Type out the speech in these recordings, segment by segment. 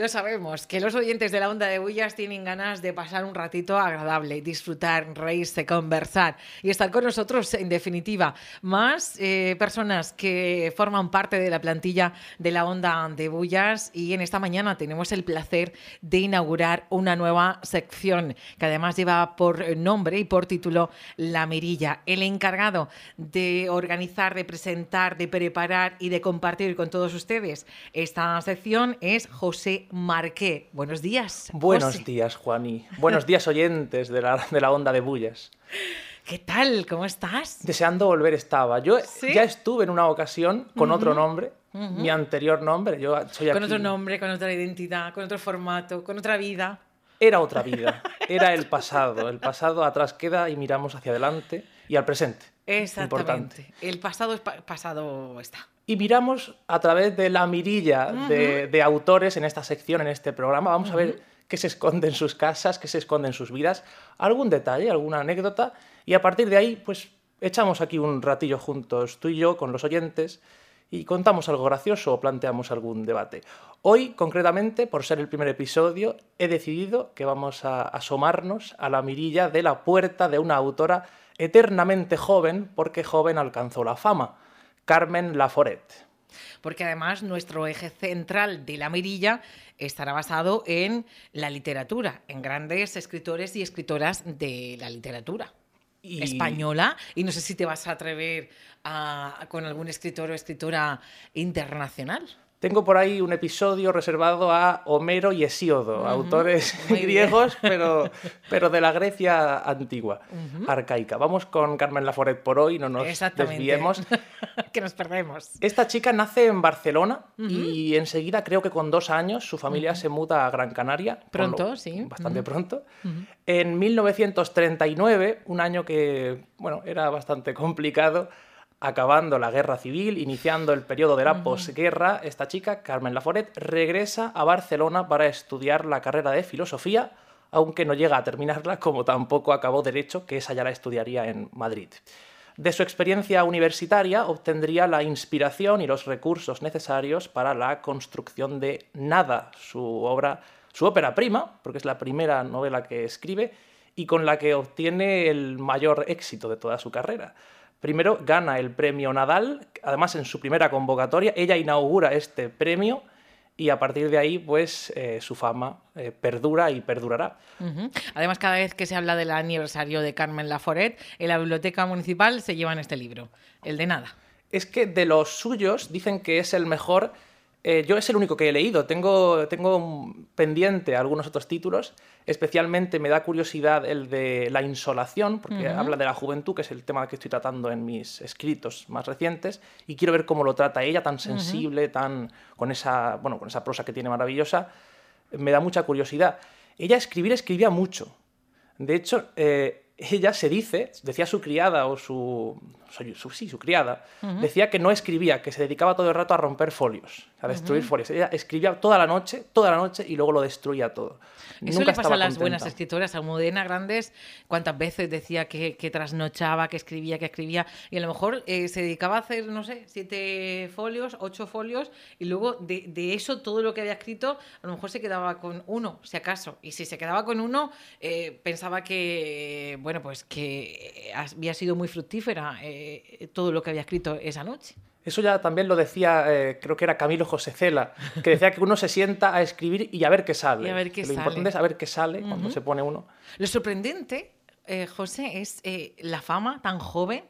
Lo sabemos, que los oyentes de la Onda de Bullas tienen ganas de pasar un ratito agradable, disfrutar, reírse, conversar y estar con nosotros, en definitiva. Más eh, personas que forman parte de la plantilla de la Onda de Bullas y en esta mañana tenemos el placer de inaugurar una nueva sección que además lleva por nombre y por título La Mirilla. El encargado de organizar, de presentar, de preparar y de compartir con todos ustedes esta sección es José Marqué. Buenos días. Buenos días, Juani. Buenos días, oyentes de la, de la onda de bullas. ¿Qué tal? ¿Cómo estás? Deseando volver estaba. Yo ya estuve en una ocasión con otro nombre, mi anterior nombre. Yo soy Con otro nombre, con otra identidad, con otro formato, con otra vida. Era otra vida, era el pasado. El pasado atrás queda y miramos hacia adelante y al presente. Exactamente. El pasado es pasado está y miramos a través de la mirilla de, autores en esta sección, en este programa. Vamos a ver qué se esconde en sus casas, qué se esconde en sus vidas, algún detalle, alguna anécdota, y a partir de ahí, pues echamos aquí un ratillo juntos, tú y yo, con los oyentes, y contamos algo gracioso o planteamos algún debate. Hoy, concretamente, por ser el primer episodio, he decidido que vamos a asomarnos a la mirilla de la puerta de una autora eternamente joven, porque joven alcanzó la fama. Carmen Laforet. Porque además nuestro eje central de la mirilla estará basado en la literatura, en grandes escritores y escritoras de la literatura. española y no sé si te vas a atrever con algún escritor o escritora internacional. Tengo por ahí un episodio reservado a Homero y Hesíodo, autores griegos, pero, pero de la Grecia antigua, arcaica. Vamos con Carmen Laforet por hoy, no nos desviemos. que nos perdemos. Esta chica nace en Barcelona y enseguida, creo que con dos años, su familia se muda a Gran Canaria. Pronto, sí. Bastante pronto. En 1939, un año que, bueno, era bastante complicado, Acabando la guerra civil, iniciando el periodo de la posguerra, esta chica, Carmen Laforet, regresa a Barcelona para estudiar la carrera de filosofía, aunque no llega a terminarla, como tampoco acabó Derecho, que esa ya la estudiaría en Madrid. De su experiencia universitaria obtendría la inspiración y los recursos necesarios para la construcción de Nada, su obra, su ópera prima, porque es la primera novela que escribe y con la que obtiene el mayor éxito de toda su carrera. Primero gana el premio Nadal, además en su primera convocatoria, ella inaugura este premio y a partir de ahí, pues eh, su fama eh, perdura y perdurará. Además, cada vez que se habla del aniversario de Carmen Laforet, en la biblioteca municipal se llevan este libro, el de nada. Es que de los suyos dicen que es el mejor. Eh, yo es el único que he leído. Tengo, tengo pendiente algunos otros títulos Especialmente me da curiosidad el de la insolación, porque habla de la juventud, que es el tema que estoy tratando en mis escritos más recientes, y quiero ver cómo lo trata ella, tan sensible, tan con esa, bueno, con esa prosa que tiene maravillosa. Me da mucha curiosidad. Ella escribir escribía mucho. De hecho, eh, ella se dice, decía su criada o su, su, sí, su criada, decía que no escribía, que se dedicaba todo el rato a romper folios, a destruir folios. Ella escribía toda la noche, toda la noche y luego lo destruía todo. Eso le pasa a las buenas escritoras, a Modena Grandes, cuántas veces decía que, trasnochaba, que escribía, que escribía, y a lo mejor eh, se dedicaba a hacer, no sé, siete folios, ocho folios, y luego de, de, eso todo lo que había escrito, a lo mejor se quedaba con uno, si acaso. Y si se quedaba con uno, eh, pensaba que, bueno, pues que había sido muy fructífera eh, todo lo que había escrito esa noche. Eso ya también lo decía, eh, creo que era Camilo José Cela, que decía que uno se sienta a escribir y a ver qué sale. lo importante es saber qué sale cuando se pone uno. Lo sorprendente, eh, José, es eh, la fama tan joven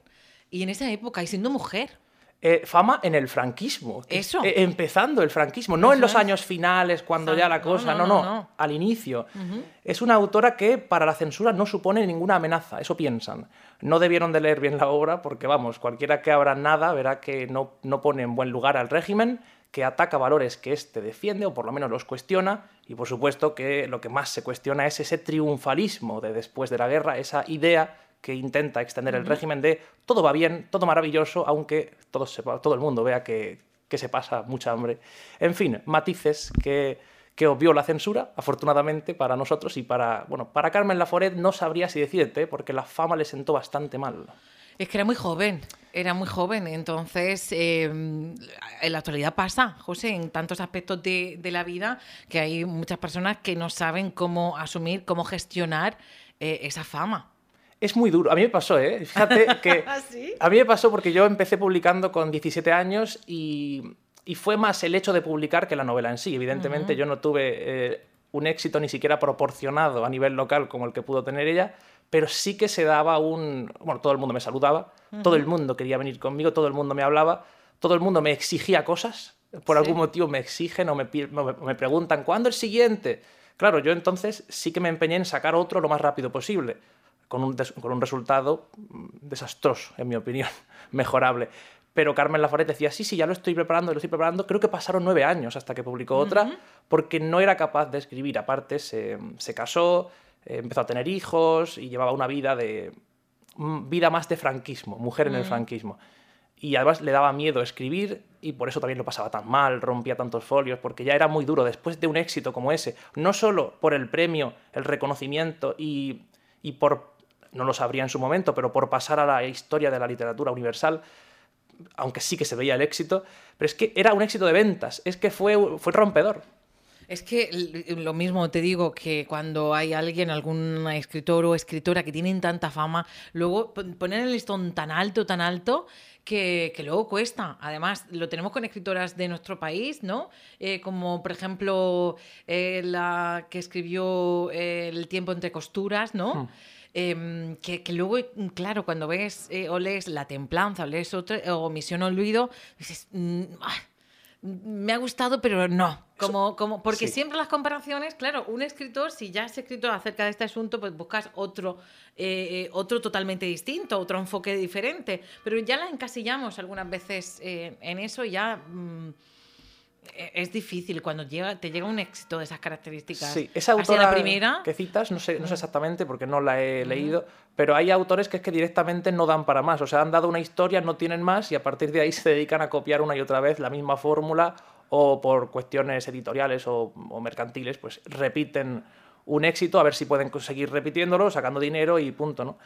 y en esa época y siendo mujer. Eh, fama en el franquismo. Eso. Eh, empezando el franquismo, no en los años finales, cuando ya la cosa, no, no, al inicio. Es una autora que para la censura no supone ninguna amenaza, eso piensan. No debieron de leer bien la obra porque, vamos, cualquiera que abra nada verá que no, no pone en buen lugar al régimen, que ataca valores que éste defiende o por lo menos los cuestiona y por supuesto que lo que más se cuestiona es ese triunfalismo de después de la guerra, esa idea que intenta extender el régimen de todo va bien, todo maravilloso, aunque todo, todo el mundo vea que, se pasa mucha hambre. En fin, matices que, que obvió la censura, afortunadamente para nosotros y para, bueno, para Carmen Laforet no sabría si decirte, porque la fama le sentó bastante mal. Es que era muy joven. Era muy joven, entonces em, en la actualidad pasa, José, en tantos aspectos de, de, la vida que hay muchas personas que no saben cómo asumir, cómo gestionar eh, esa fama. Es muy duro. A mí me pasó, ¿eh? Fíjate que. ¿Ah, A mí me pasó porque yo empecé publicando con 17 años y, y, fue más el hecho de publicar que la novela en sí. Evidentemente, uh -huh. yo no tuve eh, un éxito ni siquiera proporcionado a nivel local como el que pudo tener ella, pero sí que se daba un... Bueno, todo el mundo me saludaba, uh -huh. todo el mundo quería venir conmigo, todo el mundo me hablaba, todo el mundo me exigía cosas, por sí. algún motivo me exigen o me, me, me, preguntan, ¿cuándo el siguiente? Claro, yo entonces sí que me empeñé en sacar otro lo más rápido posible, con un, con un resultado desastroso, en mi opinión, mejorable. Pero Carmen Laforet decía, sí, sí, ya lo estoy preparando, lo estoy preparando. Creo que pasaron nueve años hasta que publicó otra, uh -huh. porque no era capaz de escribir. Aparte, se, se casó, eh, empezó a tener hijos y llevaba una vida de vida más de franquismo, mujer en el franquismo. Y además le daba miedo escribir y por eso también lo pasaba tan mal, rompía tantos folios, porque ya era muy duro después de un éxito como ese, no solo por el premio, el reconocimiento y, y por, no lo sabría en su momento, pero por pasar a la historia de la literatura universal, aunque sí que se veía el éxito, pero es que era un éxito de ventas, es que fue, fue rompedor. Es que lo mismo te digo que cuando hay alguien, algún escritor o escritora que tienen tanta fama, luego poner el listón tan alto, tan alto, que, que, luego cuesta. Además, lo tenemos con escritoras de nuestro país, ¿no? Eh, como por ejemplo eh, la que escribió eh, El tiempo entre costuras, ¿no? Hmm. Eh, que, que, luego, claro, cuando ves eh, o lees La Templanza o lees otra, o Misión Olvido, dices, mm, ah, me ha gustado, pero no. Como, como, porque sí. siempre las comparaciones, claro, un escritor, si ya has escrito acerca de este asunto, pues buscas otro, eh, otro totalmente distinto, otro enfoque diferente. Pero ya la encasillamos algunas veces eh, en eso y ya. Mmm, es difícil cuando llega, te llega un éxito de esas características. Sí, esa autora la primera... que citas, no sé, no sé exactamente porque no la he leído, pero hay autores que es que directamente no dan para más. O sea, han dado una historia, no tienen más y a partir de ahí se dedican a copiar una y otra vez la misma fórmula o por cuestiones editoriales o, o mercantiles, pues repiten un éxito a ver si pueden conseguir repitiéndolo, sacando dinero y punto, ¿no?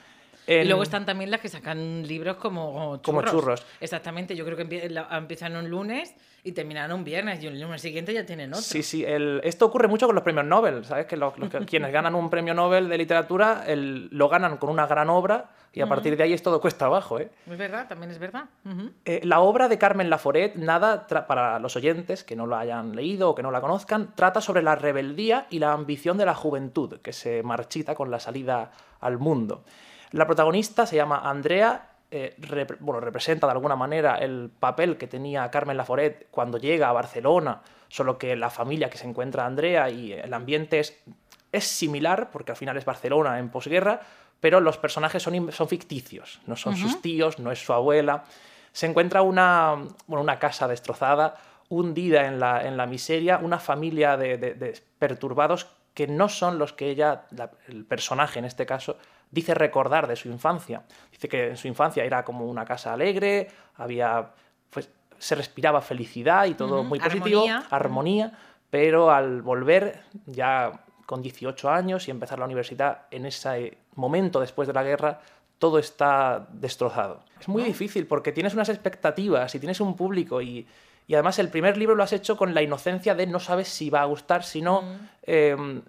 En... Y luego están también las que sacan libros como churros. Como churros. Exactamente, yo creo que empiezan un lunes y terminan un viernes y el lunes siguiente ya tienen otro. Sí, sí, el... esto ocurre mucho con los premios Nobel, ¿sabes? Que, los, los que quienes ganan un premio Nobel de literatura el, lo ganan con una gran obra y a uh -huh. partir de ahí es todo cuesta abajo, ¿eh? Es verdad, también es verdad. Uh -huh. eh, la obra de Carmen Laforet, nada, para los oyentes que no la hayan leído o que no la conozcan, trata sobre la rebeldía y la ambición de la juventud que se marchita con la salida al mundo. La protagonista se llama Andrea, eh, rep bueno, representa de alguna manera el papel que tenía Carmen Laforet cuando llega a Barcelona, solo que la familia que se encuentra Andrea y el ambiente es, es similar, porque al final es Barcelona en posguerra, pero los personajes son, son ficticios, no son uh -huh. sus tíos, no es su abuela. Se encuentra una, bueno, una casa destrozada, hundida en la, en la miseria, una familia de, de, de perturbados que no son los que ella, la, el personaje en este caso, dice recordar de su infancia. Dice que en su infancia era como una casa alegre, había, pues, se respiraba felicidad y todo uh -huh. muy positivo, armonía, armonía pero al volver ya con 18 años y empezar la universidad en ese momento después de la guerra, todo está destrozado. Es muy difícil porque tienes unas expectativas y tienes un público y, y además el primer libro lo has hecho con la inocencia de no sabes si va a gustar, si no... Mm. Eh,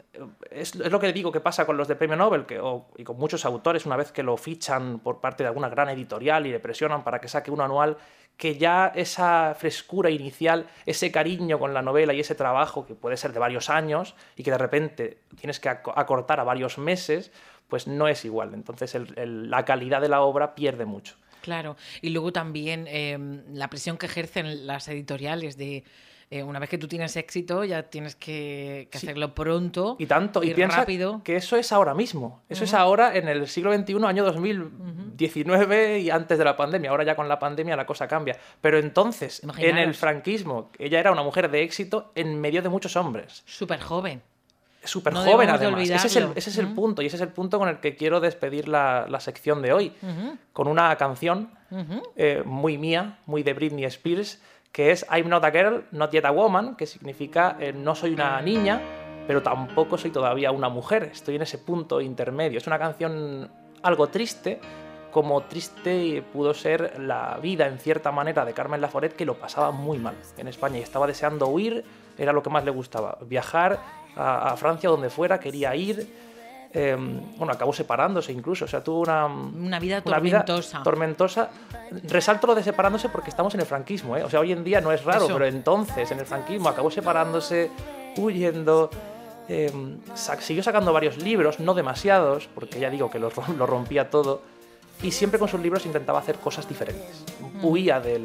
es, es, lo que digo que pasa con los de Premio Nobel que, o, y con muchos autores una vez que lo fichan por parte de alguna gran editorial y le presionan para que saque uno anual, que ya esa frescura inicial, ese cariño con la novela y ese trabajo que puede ser de varios años y que de repente tienes que acortar a varios meses, pues no es igual. Entonces el, el, la calidad de la obra pierde mucho. Claro, y luego también eh, la presión que ejercen las editoriales de eh, una vez que tú tienes éxito ya tienes que, que sí. hacerlo pronto y tanto y, y piensa rápido. que eso es ahora mismo eso uh -huh. es ahora en el siglo XXI año 2019 uh -huh. y antes de la pandemia ahora ya con la pandemia la cosa cambia pero entonces Imaginaros. en el franquismo ella era una mujer de éxito en medio de muchos hombres súper joven súper no joven además. Ese es, el, ese es uh -huh. el, punto y ese es el punto con el que quiero despedir la, la sección de hoy, uh -huh. con una canción uh -huh. eh, muy mía, muy de Britney Spears, que es I'm not a girl, not yet a woman, que significa eh, no soy una niña, pero tampoco soy todavía una mujer, estoy en ese punto intermedio. Es una canción algo triste, como triste pudo ser la vida en cierta manera de Carmen Laforet que lo pasaba muy mal en España y estaba deseando huir, era lo que más le gustaba, viajar a, Francia donde fuera, quería ir. Em, bueno, acabó separándose incluso, o sea, tuvo una, una vida tormentosa. tormentosa. Resalto lo de separándose porque estamos en el franquismo, ¿eh? o sea, hoy en día no es raro, pero entonces en el franquismo acabó separándose, huyendo. Em, siguió sacando varios libros, no demasiados, porque ya digo que lo, lo rompía todo y siempre con sus libros intentaba hacer cosas diferentes. Huía de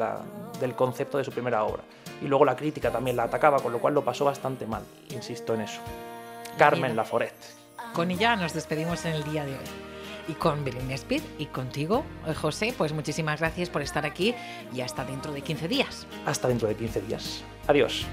del concepto de su primera obra. Y luego la crítica también la atacaba, con lo cual lo pasó bastante mal, insisto en eso. Carmen Laforet. Con ella nos despedimos en el día de hoy. Y con Belén Speed y contigo, eh, José, pues muchísimas gracias por estar aquí y hasta dentro de 15 días. Hasta dentro de 15 días. Adiós.